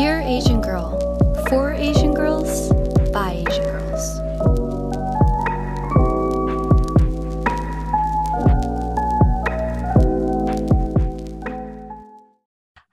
Dear Asian Girl, for Asian girls, by Asian girls.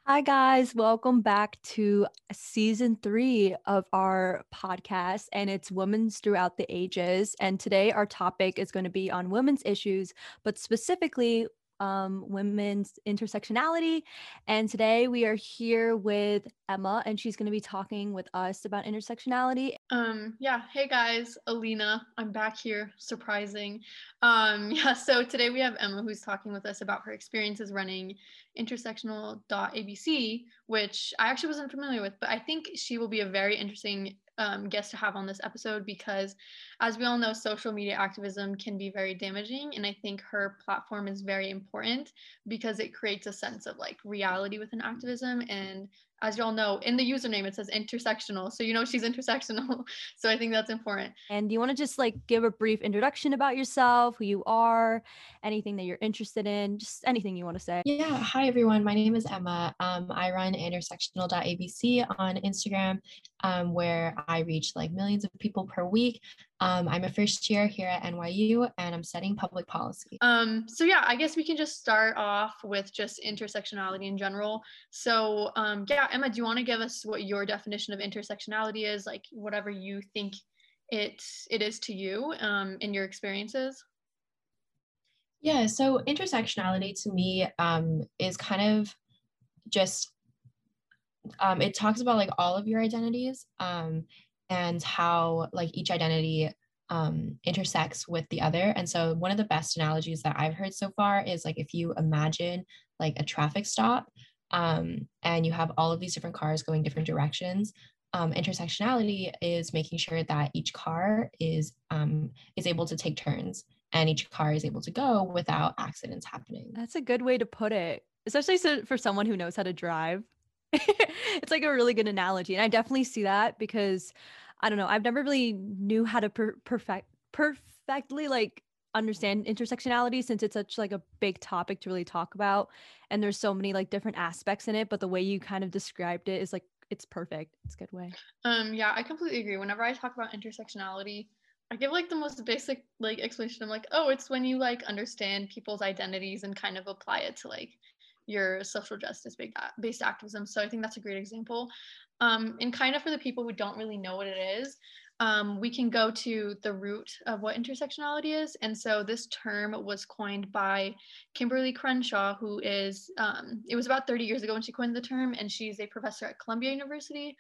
Hi, guys. Welcome back to season three of our podcast, and it's Women's Throughout the Ages. And today, our topic is going to be on women's issues, but specifically um, women's intersectionality. And today we are here with Emma, and she's going to be talking with us about intersectionality. Um, yeah, hey guys, Alina, I'm back here, surprising. Um, yeah, so today we have Emma who's talking with us about her experiences running intersectional.abc, which I actually wasn't familiar with, but I think she will be a very interesting um, guest to have on this episode because, as we all know, social media activism can be very damaging. And I think her platform is very important because it creates a sense of like reality within activism and as you all know, in the username it says intersectional. So you know she's intersectional. so I think that's important. And do you want to just like give a brief introduction about yourself, who you are, anything that you're interested in, just anything you want to say? Yeah. Hi everyone. My name is Emma. Um, I run intersectional.abc on Instagram, um, where I reach like millions of people per week. Um, I'm a first year here at NYU and I'm studying public policy. Um, so yeah, I guess we can just start off with just intersectionality in general. So um, yeah, Emma, do you want to give us what your definition of intersectionality is, like whatever you think it it is to you um, in your experiences? Yeah, so intersectionality to me um, is kind of just um, it talks about like all of your identities um, and how like each identity um, intersects with the other. And so one of the best analogies that I've heard so far is like if you imagine like a traffic stop um, and you have all of these different cars going different directions. Um, intersectionality is making sure that each car is um, is able to take turns and each car is able to go without accidents happening. That's a good way to put it, especially so, for someone who knows how to drive. it's like a really good analogy. And I definitely see that because I don't know, I've never really knew how to per- perfect perfectly like understand intersectionality since it's such like a big topic to really talk about and there's so many like different aspects in it but the way you kind of described it is like it's perfect it's a good way um yeah i completely agree whenever i talk about intersectionality i give like the most basic like explanation i'm like oh it's when you like understand people's identities and kind of apply it to like your social justice based activism. So I think that's a great example. Um, and kind of for the people who don't really know what it is, um, we can go to the root of what intersectionality is. And so this term was coined by Kimberlé Crenshaw, who is, um, it was about 30 years ago when she coined the term, and she's a professor at Columbia University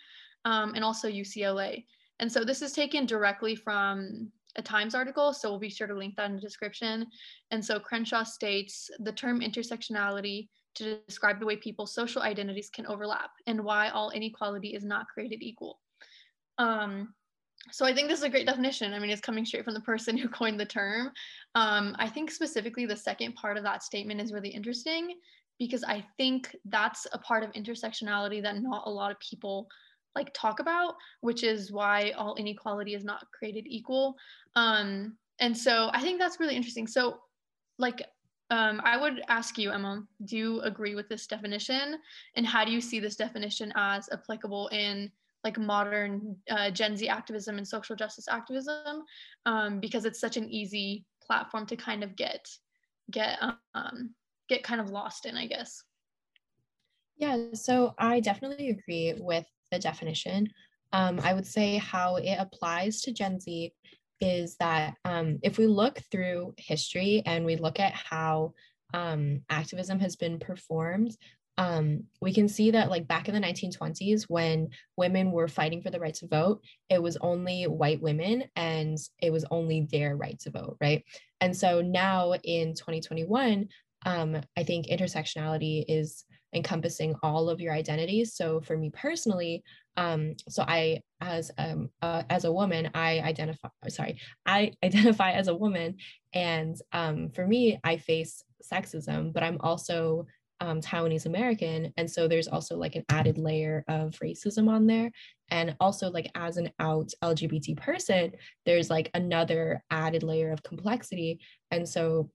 um, and also UCLA. And so this is taken directly from a Times article, so we'll be sure to link that in the description. And so Crenshaw states the term intersectionality to describe the way people's social identities can overlap and why all inequality is not created equal. Um, so I think this is a great definition. I mean, it's coming straight from the person who coined the term. Um, I think specifically the second part of that statement is really interesting because I think that's a part of intersectionality that not a lot of people like talk about, which is why all inequality is not created equal. Um, and so I think that's really interesting. So, like, um, I would ask you, Emma, do you agree with this definition? And how do you see this definition as applicable in like modern uh, Gen Z activism and social justice activism? Um, because it's such an easy platform to kind of get get um, get kind of lost in, I guess. Yeah, so I definitely agree with the definition. Um, I would say how it applies to Gen Z is that um, if we look through history and we look at how um, activism has been performed, um, we can see that like back in the 1920s when women were fighting for the right to vote it was only white women and it was only their right to vote right? And so now in 2021 um, i think intersectionality is encompassing all of your identities. So for me personally um, so I, as um, uh, as a woman, I identify. Sorry, I identify as a woman, and um, for me, I face sexism, but I'm also um, Taiwanese American, and so there's also like an added layer of racism on there, and also like as an out LGBT person, there's like another added layer of complexity, and so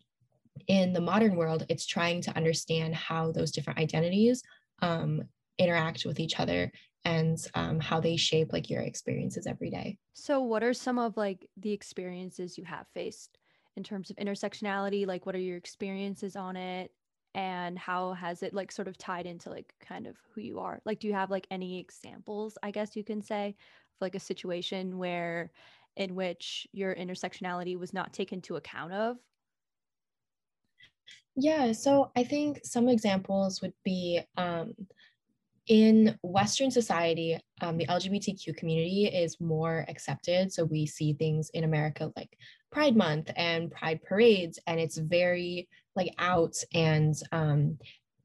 in the modern world, it's trying to understand how those different identities um, interact with each other and um, how they shape like your experiences every day. So, what are some of like the experiences you have faced in terms of intersectionality? Like, what are your experiences on it? And how has it like sort of tied into like kind of who you are? Like, do you have like any examples, I guess you can say, of like a situation where in which your intersectionality was not taken into account of? Yeah, so I think some examples would be um, in Western society, um, the LGBTQ community is more accepted. So we see things in America like Pride Month and Pride parades, and it's very like out and um,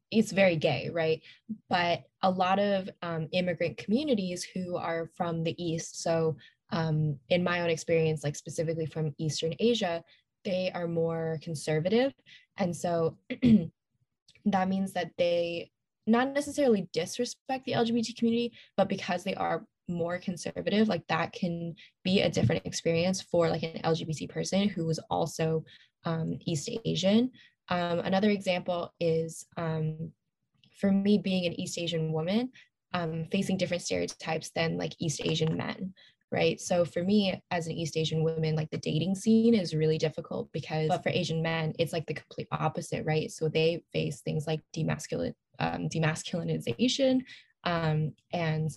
it's very gay, right? But a lot of um, immigrant communities who are from the East, so um, in my own experience, like specifically from Eastern Asia, they are more conservative. And so that means that they not necessarily disrespect the LGBT community, but because they are more conservative, like that can be a different experience for like an LGBT person who is also um, East Asian. Um, another example is um, for me being an East Asian woman, um, facing different stereotypes than like East Asian men right? So for me as an East Asian woman, like the dating scene is really difficult because but for Asian men, it's like the complete opposite, right? So they face things like demasculine um, demasculinization um, and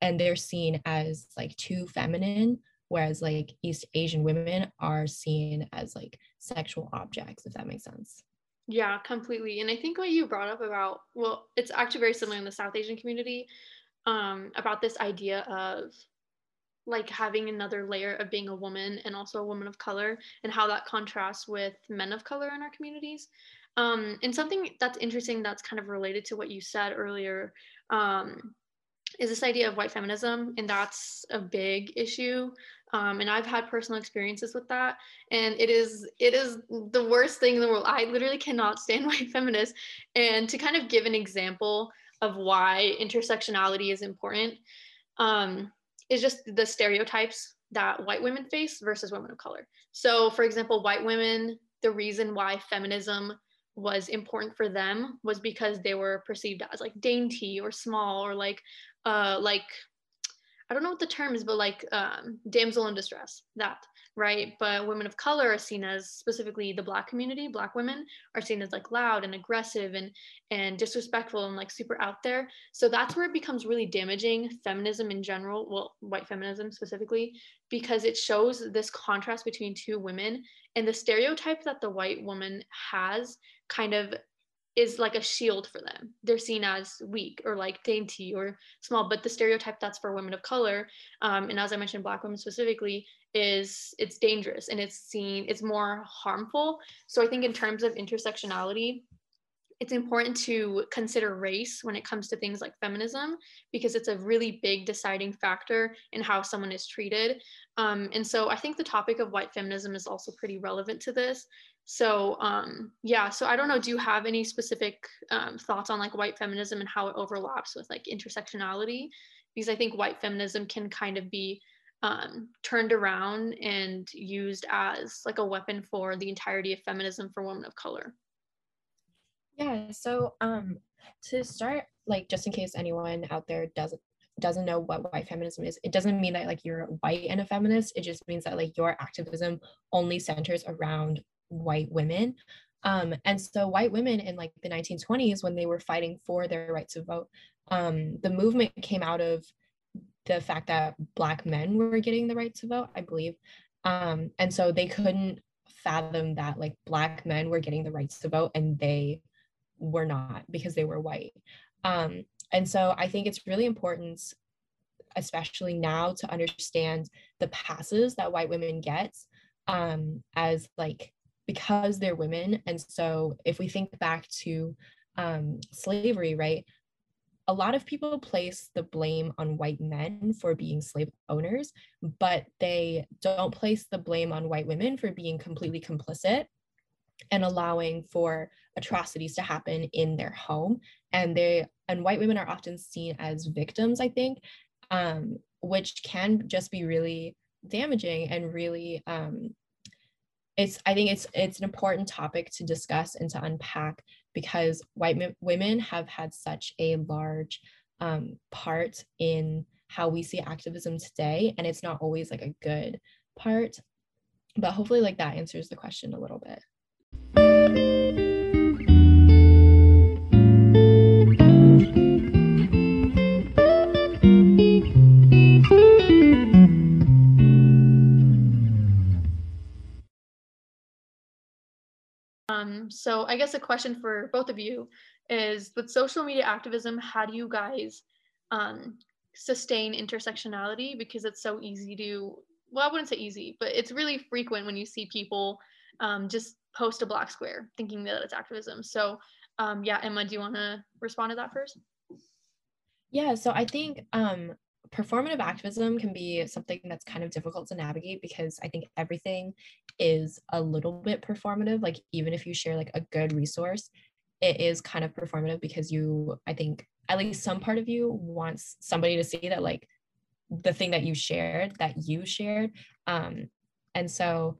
and they're seen as like too feminine whereas like east asian women are seen as like sexual objects if that makes sense yeah completely and i think what you brought up about well it's actually very similar in the south asian community um, about this idea of like having another layer of being a woman and also a woman of color and how that contrasts with men of color in our communities. Um, and something that's interesting that's kind of related to what you said earlier um, is this idea of white feminism and that's a big issue. Um, and i've had personal experiences with that and it is it is the worst thing in the world. I literally cannot stand white feminists. And to kind of give an example of why intersectionality is important um, is just the stereotypes that white women face versus women of color. So, for example, white women, the reason why feminism was important for them was because they were perceived as like dainty or small or like uh like I don't know what the term is, but like um, damsel in distress, that right? But women of color are seen as specifically the black community, black women are seen as like loud and aggressive and and disrespectful and like super out there. So that's where it becomes really damaging feminism in general, well, white feminism specifically, because it shows this contrast between two women and the stereotype that the white woman has kind of is like a shield for them. They're seen as weak or like dainty or small, but the stereotype that's for women of color, um, and as I mentioned, Black women specifically, is it's dangerous and it's seen it's more harmful. So I think in terms of intersectionality, it's important to consider race when it comes to things like feminism because it's a really big deciding factor in how someone is treated. Um, and so I think the topic of white feminism is also pretty relevant to this. So um, yeah, so I don't know, do you have any specific um, thoughts on like white feminism and how it overlaps with like intersectionality? Because I think white feminism can kind of be um, turned around and used as like a weapon for the entirety of feminism for women of color. Yeah, so um, to start, like just in case anyone out there doesn't doesn't know what white feminism is, it doesn't mean that like you're white and a feminist. It just means that like your activism only centers around white women. Um, and so white women in like the 1920s, when they were fighting for their right to vote, um, the movement came out of the fact that black men were getting the right to vote, I believe. Um, and so they couldn't fathom that like black men were getting the rights to vote and they were not because they were white. Um, and so I think it's really important, especially now, to understand the passes that white women get um, as like because they're women. And so if we think back to um, slavery, right? a lot of people place the blame on white men for being slave owners, but they don't place the blame on white women for being completely complicit and allowing for atrocities to happen in their home. And they and white women are often seen as victims, I think, um, which can just be really damaging and really um, it's i think it's it's an important topic to discuss and to unpack because white women have had such a large um, part in how we see activism today and it's not always like a good part but hopefully like that answers the question a little bit So I guess a question for both of you is with social media activism, how do you guys um, sustain intersectionality? Because it's so easy to, well, I wouldn't say easy, but it's really frequent when you see people um, just post a black square thinking that it's activism. So um, yeah, Emma, do you want to respond to that first? Yeah, so I think um, performative activism can be something that's kind of difficult to navigate because I think everything is a little bit performative. Like, even if you share like a good resource, it is kind of performative because you, I think, at least some part of you wants somebody to see that, like, the thing that you shared, that you shared. Um, and so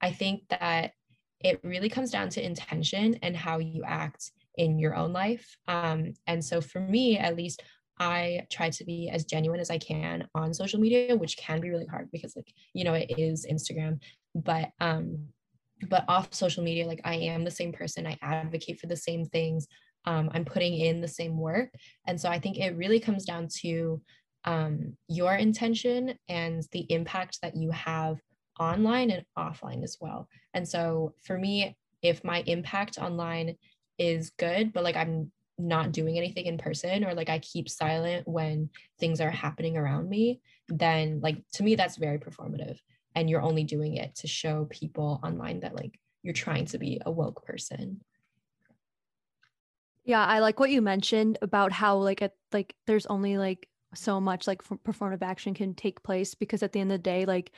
I think that it really comes down to intention and how you act in your own life. Um, and so for me, at least, I try to be as genuine as I can on social media, which can be really hard because like, you know, it is Instagram, but um but off social media like I am the same person, I advocate for the same things. Um, I'm putting in the same work. And so I think it really comes down to um, your intention and the impact that you have online and offline as well. And so for me, if my impact online is good, but like I'm not doing anything in person or like I keep silent when things are happening around me, then like to me that's very performative and you're only doing it to show people online that like you're trying to be a woke person. Yeah, I like what you mentioned about how like at like there's only like so much like performative action can take place because at the end of the day like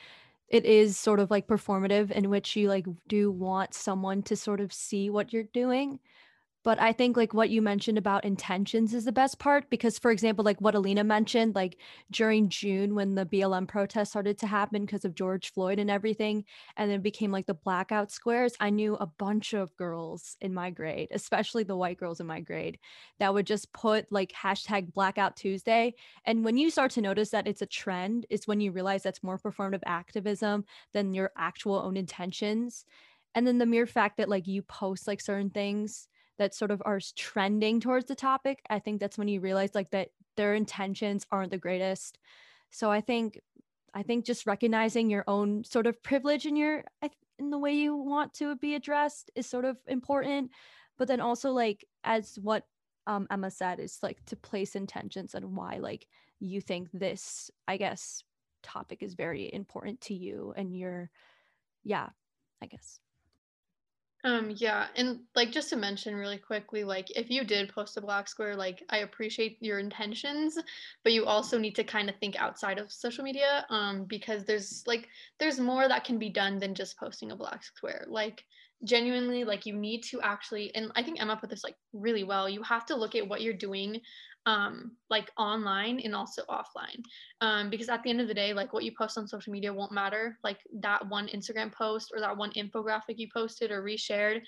it is sort of like performative in which you like do want someone to sort of see what you're doing but I think like what you mentioned about intentions is the best part because for example like what Alina mentioned like during June when the BLM protests started to happen because of George Floyd and everything and then became like the blackout squares I knew a bunch of girls in my grade especially the white girls in my grade that would just put like hashtag blackout Tuesday. And when you start to notice that it's a trend it's when you realize that's more performative activism than your actual own intentions. And then the mere fact that like you post like certain things that sort of are trending towards the topic, I think that's when you realize like that their intentions aren't the greatest. So I think I think just recognizing your own sort of privilege in your in the way you want to be addressed is sort of important. But then also like as what um, Emma said is like to place intentions and why like you think this I guess topic is very important to you and your yeah I guess. Um, yeah, and like just to mention really quickly, like if you did post a black square, like I appreciate your intentions, but you also need to kind of think outside of social media, um, because there's like there's more that can be done than just posting a black square. Like genuinely, like you need to actually, and I think Emma put this like really well. You have to look at what you're doing um like online and also offline. Um because at the end of the day like what you post on social media won't matter. Like that one instagram post or that one infographic you posted or reshared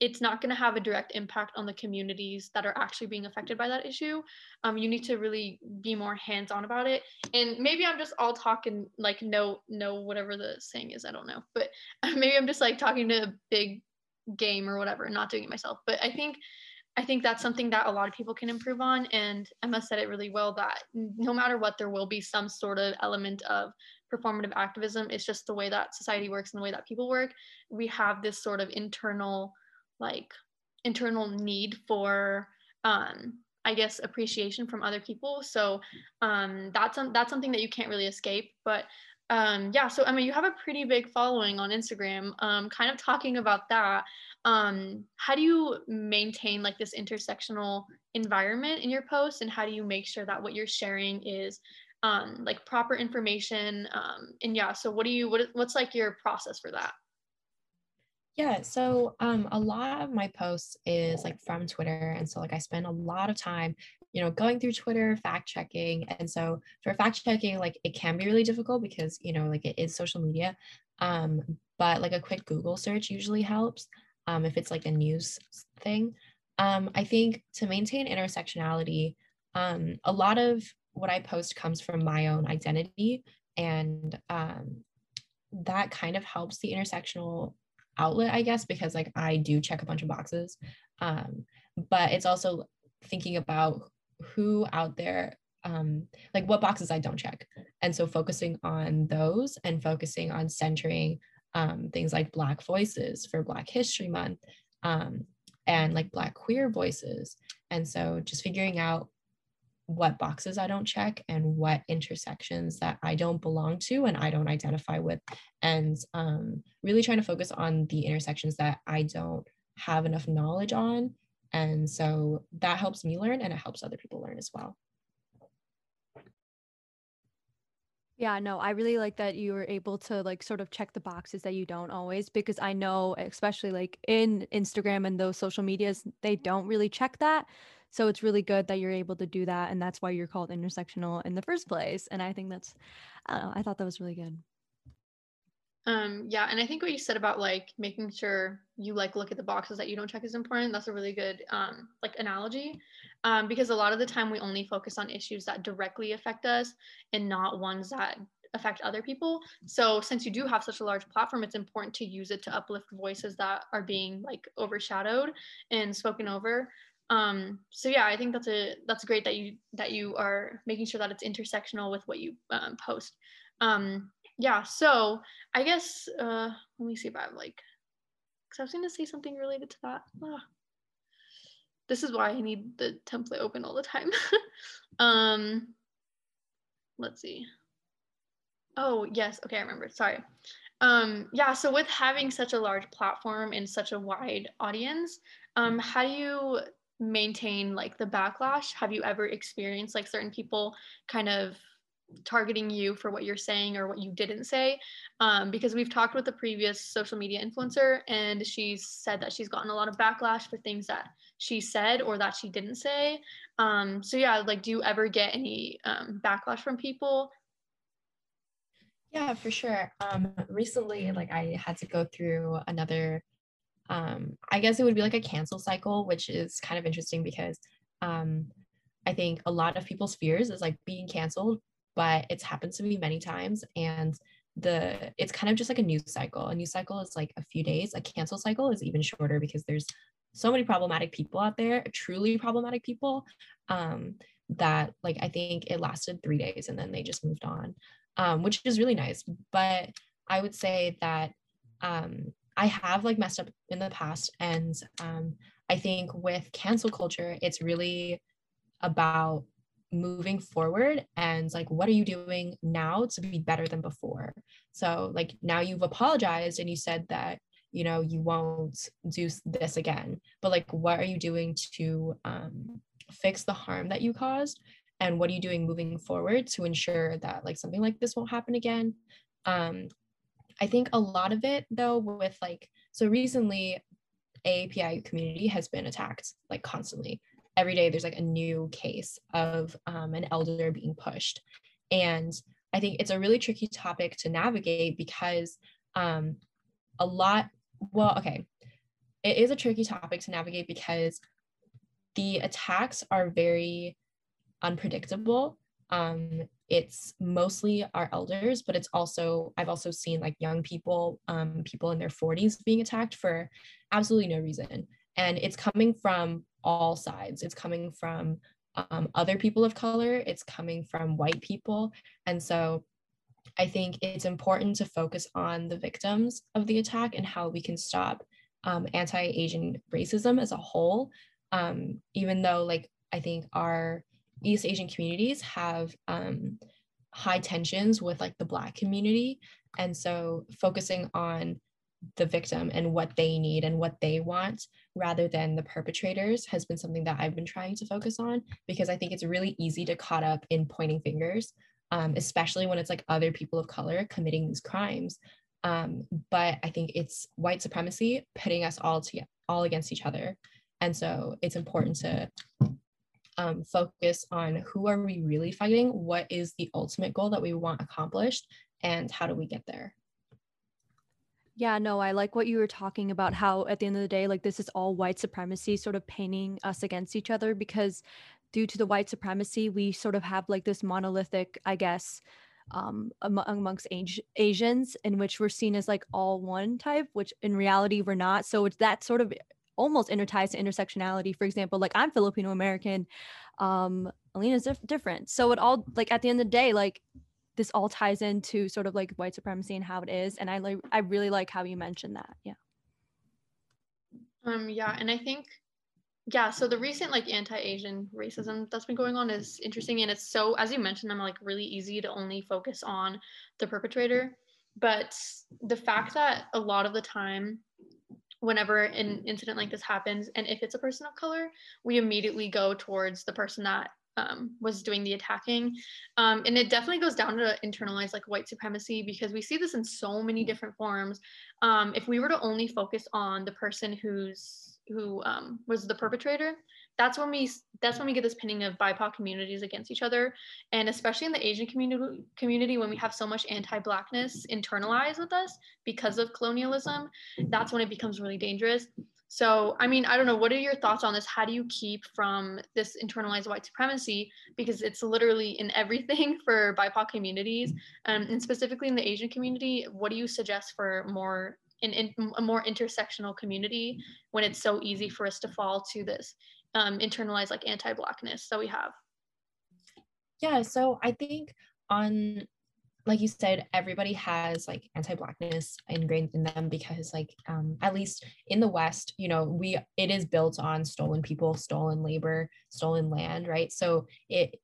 it's not going to have a direct impact on the communities that are actually being affected by that issue. Um you need to really be more hands on about it. And maybe i'm just all talking like no no whatever the saying is i don't know. But maybe i'm just like talking to a big game or whatever not doing it myself. But i think I think that's something that a lot of people can improve on. And Emma said it really well that no matter what, there will be some sort of element of performative activism. It's just the way that society works and the way that people work. We have this sort of internal, like, internal need for, um, I guess, appreciation from other people. So um, that's that's something that you can't really escape. But um, yeah, so Emma, you have a pretty big following on Instagram. Um, kind of talking about that um, how do you maintain like this intersectional environment in your posts and how do you make sure that what you're sharing is um, like proper information um, and yeah so what do you what, what's like your process for that yeah so um, a lot of my posts is like from twitter and so like i spend a lot of time you know going through twitter fact checking and so for fact checking like it can be really difficult because you know like it is social media um, but like a quick google search usually helps um, if it's like a news thing. Um, I think to maintain intersectionality, um, a lot of what I post comes from my own identity, and um, that kind of helps the intersectional outlet, I guess, because like I do check a bunch of boxes. Um, but it's also thinking about who out there um like what boxes I don't check. And so focusing on those and focusing on centering um things like black voices for Black History Month um and like black queer voices. And so just figuring out what boxes I don't check and what intersections that I don't belong to and I don't identify with, and um, really trying to focus on the intersections that I don't have enough knowledge on. And so that helps me learn and it helps other people learn as well. Yeah, no, I really like that you were able to like sort of check the boxes that you don't always because I know especially like in Instagram and those social medias they don't really check that. So it's really good that you're able to do that. And that's why you're called intersectional in the first place. And I think that's, I don't know, I thought that was really good. Um, yeah, and I think what you said about like making sure you like look at the boxes that you don't check is important. That's a really good um, like analogy, um, because a lot of the time we only focus on issues that directly affect us and not ones that affect other people. So since you do have such a large platform, it's important to use it to uplift voices that are being like overshadowed and spoken over um so yeah i think that's a that's great that you that you are making sure that it's intersectional with what you um, post um yeah so i guess uh let me see if i have like because i was going to say something related to that ah. this is why i need the template open all the time um let's see oh yes okay i remember sorry um yeah so with having such a large platform and such a wide audience um how do you maintain like the backlash? Have you ever experienced like certain people kind of targeting you for what you're saying or what you didn't say? Um, because we've talked with the previous social media influencer and she's said that she's gotten a lot of backlash for things that she said or that she didn't say. Um, so yeah, like do you ever get any um, backlash from people? Yeah, for sure. Um, recently, like I had to go through another um, I guess it would be like a cancel cycle, which is kind of interesting because um, I think a lot of people's fears is like being canceled, but it's happened to me many times. And the it's kind of just like a news cycle. A news cycle is like a few days. A cancel cycle is even shorter because there's so many problematic people out there, truly problematic people, um, that like I think it lasted three days and then they just moved on, um, which is really nice. But I would say that um, I have like messed up in the past. And um, I think with cancel culture, it's really about moving forward and like what are you doing now to be better than before? So like now you've apologized and you said that you know you won't do this again but like what are you doing to um, fix the harm that you caused? And what are you doing moving forward to ensure that like something like this won't happen again? Um, I think a lot of it though with like so recently AAPI community has been attacked like constantly. Every day there's like a new case of um, an elder being pushed. And I think it's a really tricky topic to navigate because um, a lot, well, okay, it is a tricky topic to navigate because the attacks are very unpredictable. Um, it's mostly our elders but it's also i've also seen like young people um, people in their 40s being attacked for absolutely no reason and it's coming from all sides. It's coming from um, other people of color. It's coming from white people. And so i think it's important to focus on the victims of the attack and how we can stop um, anti-asian racism as a whole. Um, even though like i think our East Asian communities have um, high tensions with like the Black community. And so focusing on the victim and what they need and what they want rather than the perpetrators has been something that I've been trying to focus on because I think it's really easy to caught up in pointing fingers, um, especially when it's like other people of color committing these crimes. Um, but I think it's white supremacy putting us all to all against each other. And so it's important to um, focus on who are we really fighting, what is the ultimate goal that we want accomplished, and how do we get there. Yeah, no, I like what you were talking about how at the end of the day, like this is all white supremacy sort of painting us against each other because due to the white supremacy, we sort of have like this monolithic, I guess, um, amongst Asians, in which we're seen as like all one type, which in reality we're not. So it's that sort of almost interties to intersectionality. For example, like I'm Filipino American, um, Alina's dif- different. So it all like at the end of the day, like this all ties into sort of like white supremacy and how it is. And I like I really like how you mentioned that. Yeah. Um. Yeah, and I think yeah so the recent like anti-asian racism that's been going on is interesting and it's so as you mentioned i'm like really easy to only focus on the perpetrator but the fact that a lot of the time whenever an incident like this happens and if it's a person of color we immediately go towards the person that um, was doing the attacking. Um, and it definitely goes down to internalized like white supremacy because we see this in so many different forms. Um, if we were to only focus on the person who's who um, was the perpetrator that's when we that's when we get this pinning of bipoc communities against each other. And especially in the asian community community when we have so much anti-blackness internalized with us because of colonialism that's when it becomes really dangerous so i mean i don't know what are your thoughts on this? How do you keep from this internalized white supremacy? Because it's literally in everything for bipoc communities um, and specifically in the asian community what do you suggest for more in, in a more intersectional community when it's so easy for us to fall to this um, internalized like anti-blackness that we have? Yeah so i think on like you said everybody has like anti-blackness ingrained in them because like um, at least in the west you know we it is built on stolen people stolen labor stolen land right? So it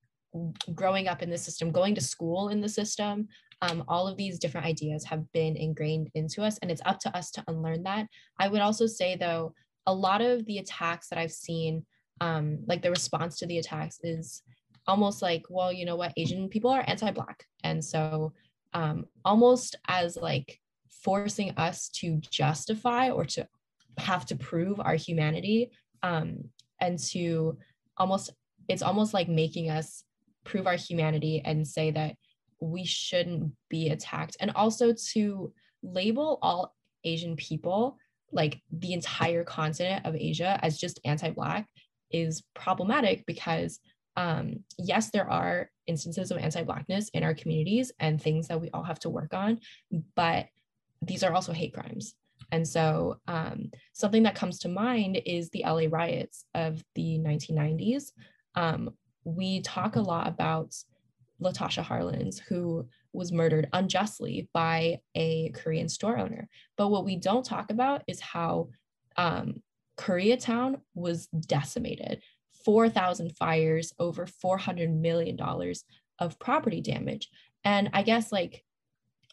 growing up in the system going to school in the system um, all of these different ideas have been ingrained into us and it's up to us to unlearn that. I would also say though a lot of the attacks that i've seen um, like the response to the attacks is almost like well you know what asian people are anti-black. And so um, almost as like forcing us to justify or to have to prove our humanity um, and to almost it's almost like making us prove our humanity and say that we shouldn't be attacked. And also to label all asian people like the entire continent of asia as just anti-black is problematic because um, yes there are instances of anti-blackness in our communities and things that we all have to work on but these are also hate crimes. And so um, something that comes to mind is the la riots of the 1990s um, we talk a lot about Latasha Harlins, who was murdered unjustly by a Korean store owner. But what we don't talk about is how um, Koreatown was decimated 4,000 fires, over $400 million of property damage. And I guess like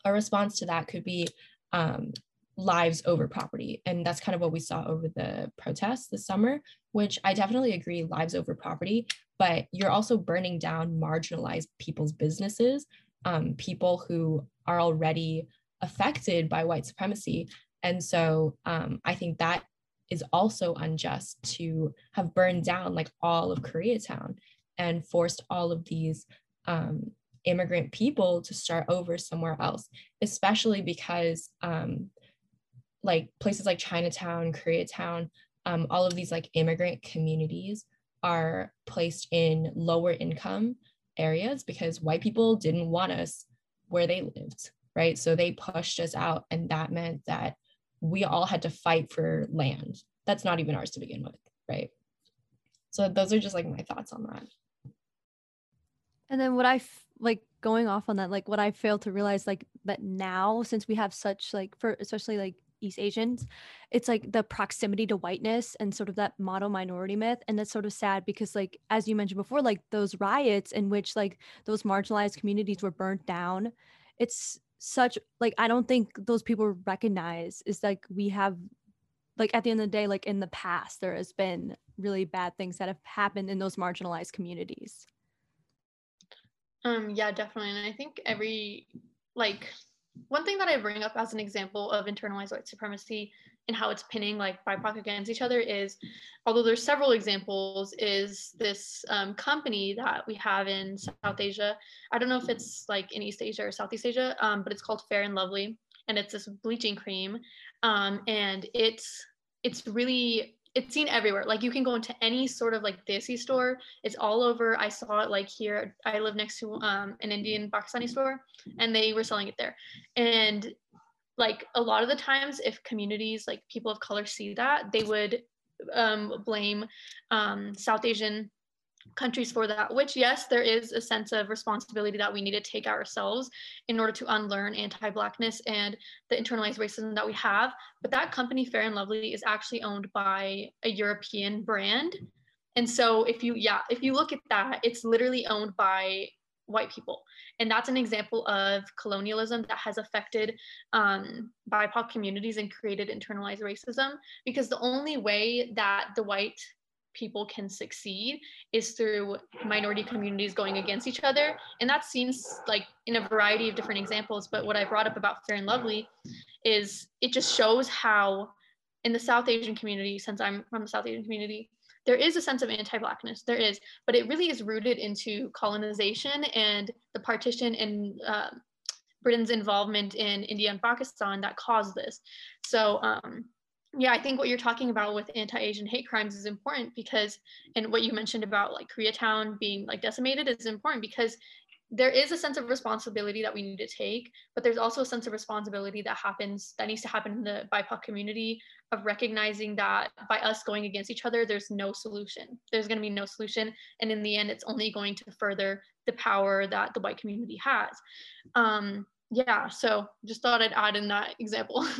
a response to that could be um, lives over property. And that's kind of what we saw over the protests this summer, which I definitely agree lives over property but you're also burning down marginalized people's businesses, um, people who are already affected by white supremacy. And so um, I think that is also unjust to have burned down like all of Koreatown and forced all of these um, immigrant people to start over somewhere else, especially because um, like places like Chinatown, Koreatown, um, all of these like immigrant communities are placed in lower income areas because white people didn't want us where they lived, right? So they pushed us out, and that meant that we all had to fight for land that's not even ours to begin with, right? So those are just like my thoughts on that. And then what I f- like going off on that, like what I failed to realize, like that now since we have such like for especially like East Asians, it's like the proximity to whiteness and sort of that model minority myth. And that's sort of sad because, like, as you mentioned before, like those riots in which like those marginalized communities were burnt down, it's such like I don't think those people recognize is like we have like at the end of the day, like in the past, there has been really bad things that have happened in those marginalized communities. Um, yeah, definitely. And I think every like one thing that I bring up as an example of internalized white supremacy and how it's pinning like BIPOC against each other is, although there's several examples, is this um, company that we have in South Asia. I don't know if it's like in East Asia or Southeast Asia, um, but it's called Fair and Lovely, and it's this bleaching cream, um, and it's it's really it's seen everywhere. Like you can go into any sort of like desi store. It's all over. I saw it like here. I live next to um, an Indian Pakistani store, and they were selling it there. And like a lot of the times, if communities like people of color see that, they would um, blame um, South Asian countries for that which yes there is a sense of responsibility that we need to take ourselves in order to unlearn anti-blackness and the internalized racism that we have. But that company fair and lovely is actually owned by a european brand. And so if you yeah if you look at that it's literally owned by white people. And that's an example of colonialism that has affected um, bipoc communities and created internalized racism because the only way that the white people can succeed is through minority communities going against each other. And that seems like in a variety of different examples but what i brought up about fair and lovely is it just shows how in the south asian community since i'm from the south asian community there is a sense of anti-blackness there is but it really is rooted into colonization and the partition and uh, britain's involvement in india and pakistan that caused this. So um, yeah, I think what you're talking about with anti-Asian hate crimes is important because, and what you mentioned about like Koreatown being like decimated is important because there is a sense of responsibility that we need to take, but there's also a sense of responsibility that happens that needs to happen in the BIPOC community of recognizing that by us going against each other, there's no solution. There's going to be no solution, and in the end, it's only going to further the power that the white community has. Um, yeah, so just thought I'd add in that example.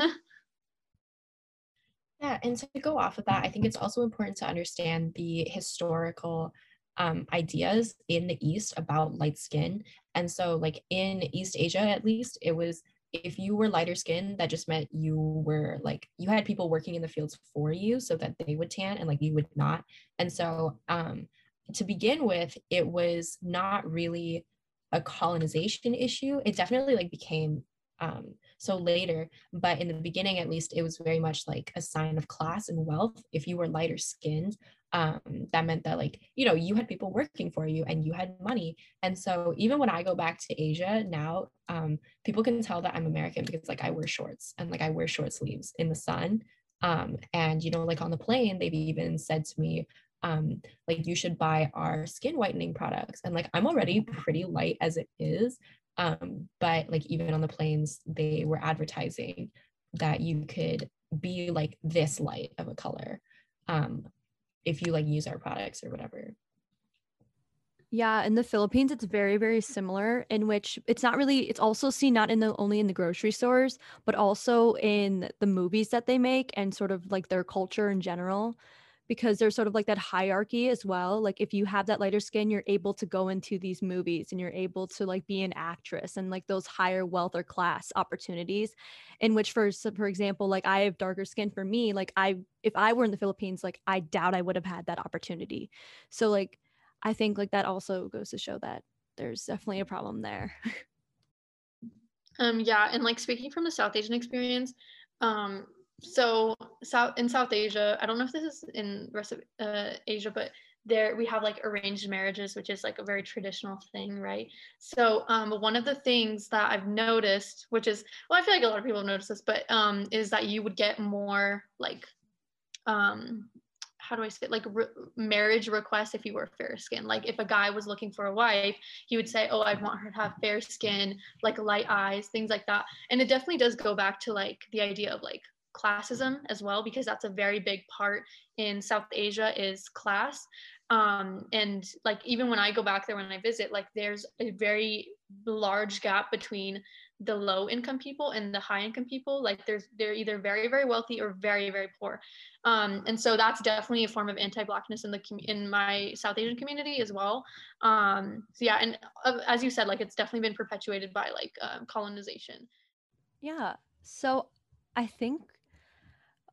Yeah, and to go off of that, I think it's also important to understand the historical um, ideas in the East about light skin. And so, like in East Asia, at least, it was if you were lighter skin, that just meant you were like you had people working in the fields for you so that they would tan and like you would not. And so, um, to begin with, it was not really a colonization issue. It definitely like became um, so later but in the beginning at least it was very much like a sign of class and wealth if you were lighter skinned um, that meant that like you know you had people working for you and you had money. And so even when i go back to asia now um, people can tell that i'm american because like i wear shorts and like i wear short sleeves in the sun. Um, and you know like on the plane they've even said to me um, like you should buy our skin whitening products. And like i'm already pretty light as it is um, but like even on the planes, they were advertising that you could be like this light of a color. Um, if you like use our products or whatever. Yeah, in the Philippines, it's very, very similar. In which it's not really. It's also seen not in the only in the grocery stores, but also in the movies that they make and sort of like their culture in general because there's sort of like that hierarchy as well. Like if you have that lighter skin, you're able to go into these movies and you're able to like be an actress and like those higher wealth or class opportunities. In which for for example, like I have darker skin for me, like I if I were in the Philippines, like I doubt I would have had that opportunity. So like I think like that also goes to show that there's definitely a problem there. um yeah, and like speaking from the South Asian experience, um so south in south asia i don't know if this is in rest of uh, asia but there we have like arranged marriages which is like a very traditional thing right so um, one of the things that i've noticed which is well i feel like a lot of people have noticed this but um, is that you would get more like um, how do I say it? like re- marriage requests if you were fair skin. Like if a guy was looking for a wife, he would say, "Oh, I want her to have fair skin, like light eyes, things like that." And it definitely does go back to like the idea of like classism as well because that's a very big part in south asia is class. Um, and like even when i go back there when i visit like there's a very large gap between the low income people and the high income people. Like there's they're either very very wealthy or very very poor. Um, and so that's definitely a form of anti-blackness in the in my south asian community as well. Um, so yeah and uh, as you said like it's definitely been perpetuated by like uh, colonization. Yeah. So i think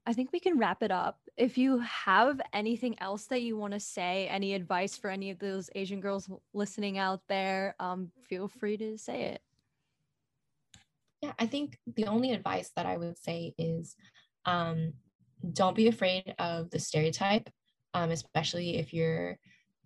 I think we can wrap it up. If you have anything else that you want to say, any advice for any of those Asian girls listening out there, um, feel free to say it. Yeah, I think the only advice that I would say is um, don't be afraid of the stereotype, um, especially if you're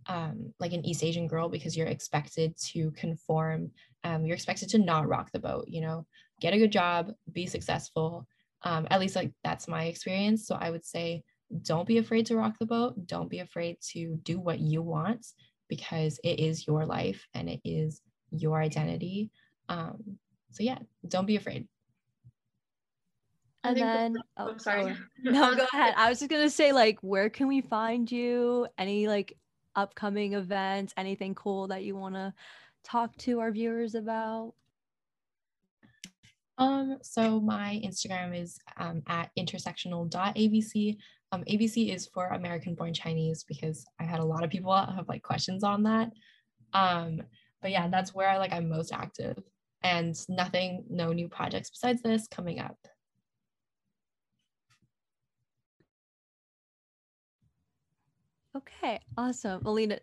um, like an East Asian girl, because you're expected to conform. Um, you're expected to not rock the boat, you know, get a good job, be successful, um, at least like that's my experience so i would say don't be afraid to rock the boat. Don't be afraid to do what you want because it is your life and it is your identity. Um, so yeah, don't be afraid. And then, oh, oh, sorry. sorry. No, go ahead. I was just gonna say, like, where can we find you? Any like upcoming events? Anything cool that you want to talk to our viewers about? Um, so my Instagram is um, at intersectional.abc. Um, ABC is for American born Chinese because I had a lot of people have like questions on that. Um, but yeah, that's where I like I'm most active and nothing, no new projects besides this coming up. Okay, awesome. Alina,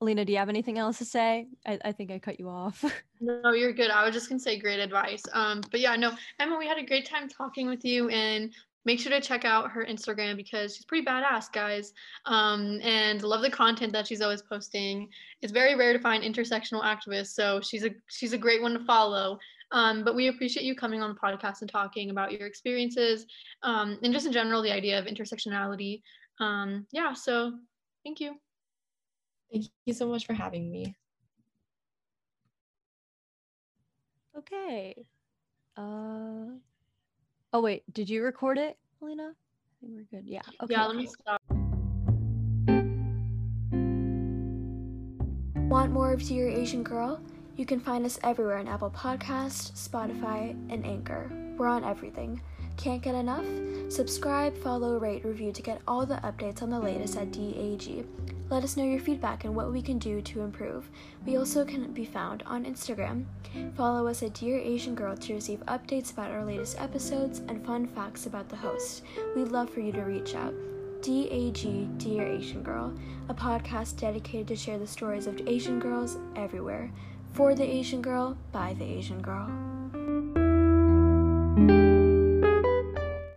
Alina, do you have anything else to say? I, I think I cut you off. No, you're good. I was just gonna say great advice. Um, but yeah, no, Emma, we had a great time talking with you, and make sure to check out her Instagram because she's pretty badass, guys. Um, and love the content that she's always posting. It's very rare to find intersectional activists, so she's a she's a great one to follow. Um, but we appreciate you coming on the podcast and talking about your experiences, um, and just in general the idea of intersectionality. Um, yeah, so thank you. Thank you so much for having me. okay. Uh. Oh wait, did you record it, Alina? I think we're good. Yeah. Okay. Yeah, let me stop. Want more of Dear Asian Girl? You can find us everywhere on Apple Podcast, Spotify, and Anchor. We're on everything. Can't get enough? Subscribe, follow, rate, review to get all the updates on the latest at DAG. Let us know your feedback and what we can do to improve. We also can be found on Instagram. Follow us at Dear Asian Girl to receive updates about our latest episodes and fun facts about the host. We'd love for you to reach out. DAG Dear Asian Girl, a podcast dedicated to share the stories of Asian girls everywhere. For the Asian girl, by the Asian girl.